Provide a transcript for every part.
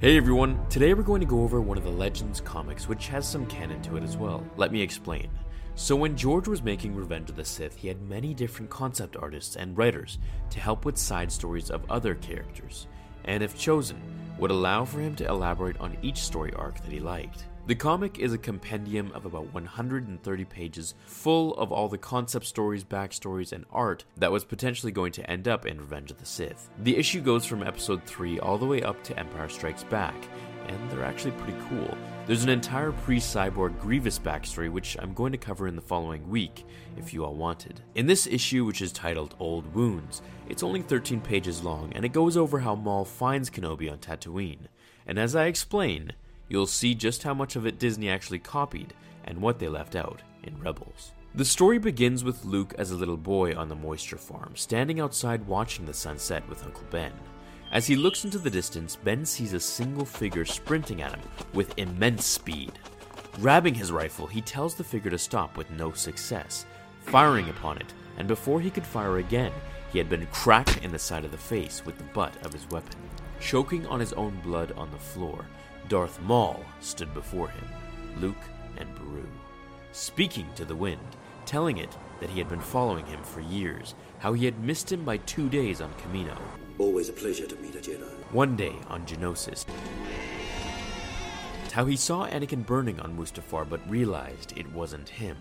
Hey everyone, today we're going to go over one of the Legends comics which has some canon to it as well. Let me explain. So, when George was making Revenge of the Sith, he had many different concept artists and writers to help with side stories of other characters, and if chosen, would allow for him to elaborate on each story arc that he liked. The comic is a compendium of about 130 pages, full of all the concept stories, backstories, and art that was potentially going to end up in Revenge of the Sith. The issue goes from episode 3 all the way up to Empire Strikes Back, and they're actually pretty cool. There's an entire pre cyborg Grievous backstory, which I'm going to cover in the following week, if you all wanted. In this issue, which is titled Old Wounds, it's only 13 pages long, and it goes over how Maul finds Kenobi on Tatooine. And as I explain, you'll see just how much of it Disney actually copied and what they left out in Rebels. The story begins with Luke as a little boy on the moisture farm, standing outside watching the sunset with Uncle Ben. As he looks into the distance, Ben sees a single figure sprinting at him with immense speed. Grabbing his rifle, he tells the figure to stop with no success, firing upon it, and before he could fire again, he had been cracked in the side of the face with the butt of his weapon. Choking on his own blood on the floor, Darth Maul stood before him, Luke and Beru, speaking to the wind, telling it that he had been following him for years, how he had missed him by two days on Kamino, Always a pleasure to meet a Jedi. one day on Geonosis. How he saw Anakin burning on Mustafar but realized it wasn't him.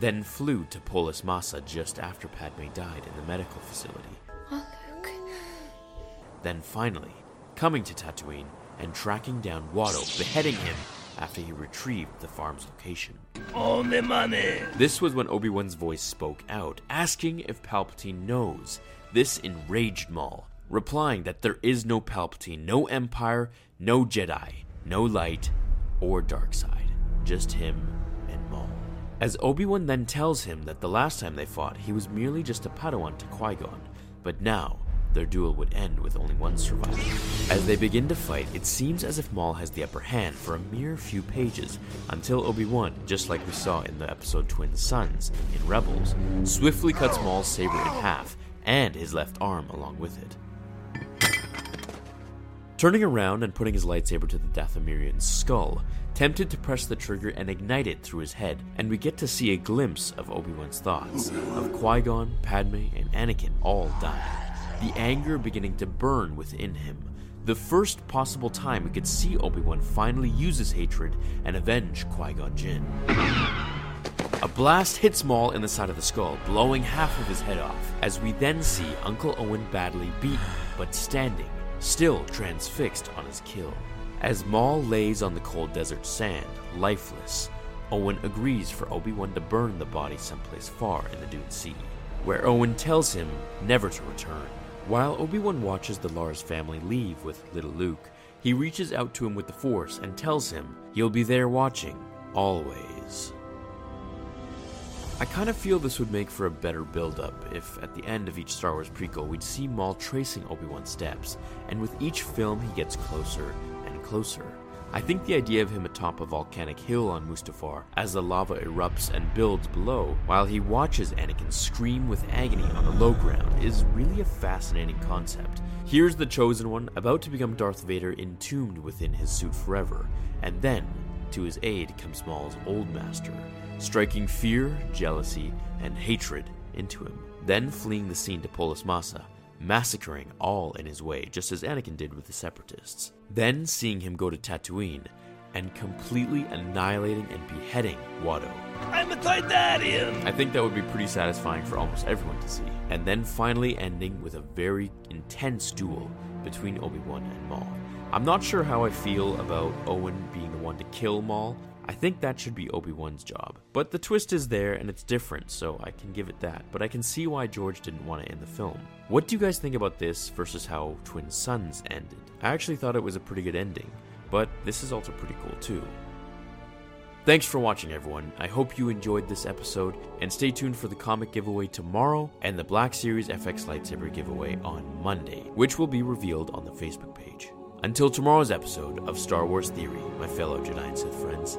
Then flew to Polis Massa just after Padme died in the medical facility. Then finally, coming to Tatooine and tracking down Watto, beheading him after he retrieved the farm's location. On the money. This was when Obi Wan's voice spoke out, asking if Palpatine knows. This enraged Maul, replying that there is no Palpatine, no Empire, no Jedi, no light or dark side, just him and Maul. As Obi Wan then tells him that the last time they fought, he was merely just a Padawan to Qui Gon, but now their duel would end with only one survivor. As they begin to fight, it seems as if Maul has the upper hand for a mere few pages, until Obi-Wan, just like we saw in the episode Twin Suns in Rebels, swiftly cuts Maul's saber in half, and his left arm along with it. Turning around and putting his lightsaber to the Dathomirian's skull, tempted to press the trigger and ignite it through his head, and we get to see a glimpse of Obi-Wan's thoughts, of Qui-Gon, Padme, and Anakin all dying the anger beginning to burn within him. The first possible time we could see Obi Wan finally use his hatred and avenge Qui Gon Jinn. A blast hits Maul in the side of the skull, blowing half of his head off, as we then see Uncle Owen badly beaten, but standing, still transfixed on his kill. As Maul lays on the cold desert sand, lifeless, Owen agrees for Obi Wan to burn the body someplace far in the Dune Sea, where Owen tells him never to return. While Obi Wan watches the Lars family leave with little Luke, he reaches out to him with the Force and tells him he'll be there watching, always. I kind of feel this would make for a better build up if, at the end of each Star Wars prequel, we'd see Maul tracing Obi Wan's steps, and with each film, he gets closer and closer. I think the idea of him atop a volcanic hill on Mustafar as the lava erupts and builds below, while he watches Anakin scream with agony on the low ground, is really a fascinating concept. Here's the Chosen One about to become Darth Vader entombed within his suit forever, and then, to his aid comes Maul's old master, striking fear, jealousy, and hatred into him, then fleeing the scene to Polis Massa, massacring all in his way, just as Anakin did with the Separatists. Then seeing him go to Tatooine and completely annihilating and beheading Watto. I'm a Toydarian. I think that would be pretty satisfying for almost everyone to see. And then finally ending with a very intense duel between Obi-Wan and Maul. I'm not sure how I feel about Owen being the one to kill Maul. I think that should be Obi-Wan's job. But the twist is there and it's different, so I can give it that. But I can see why George didn't want to end the film. What do you guys think about this versus how Twin Suns ended? I actually thought it was a pretty good ending, but this is also pretty cool too. Thanks for watching, everyone. I hope you enjoyed this episode, and stay tuned for the comic giveaway tomorrow and the Black Series FX lightsaber giveaway on Monday, which will be revealed on the Facebook page. Until tomorrow's episode of Star Wars Theory, my fellow Jedi and Sith friends,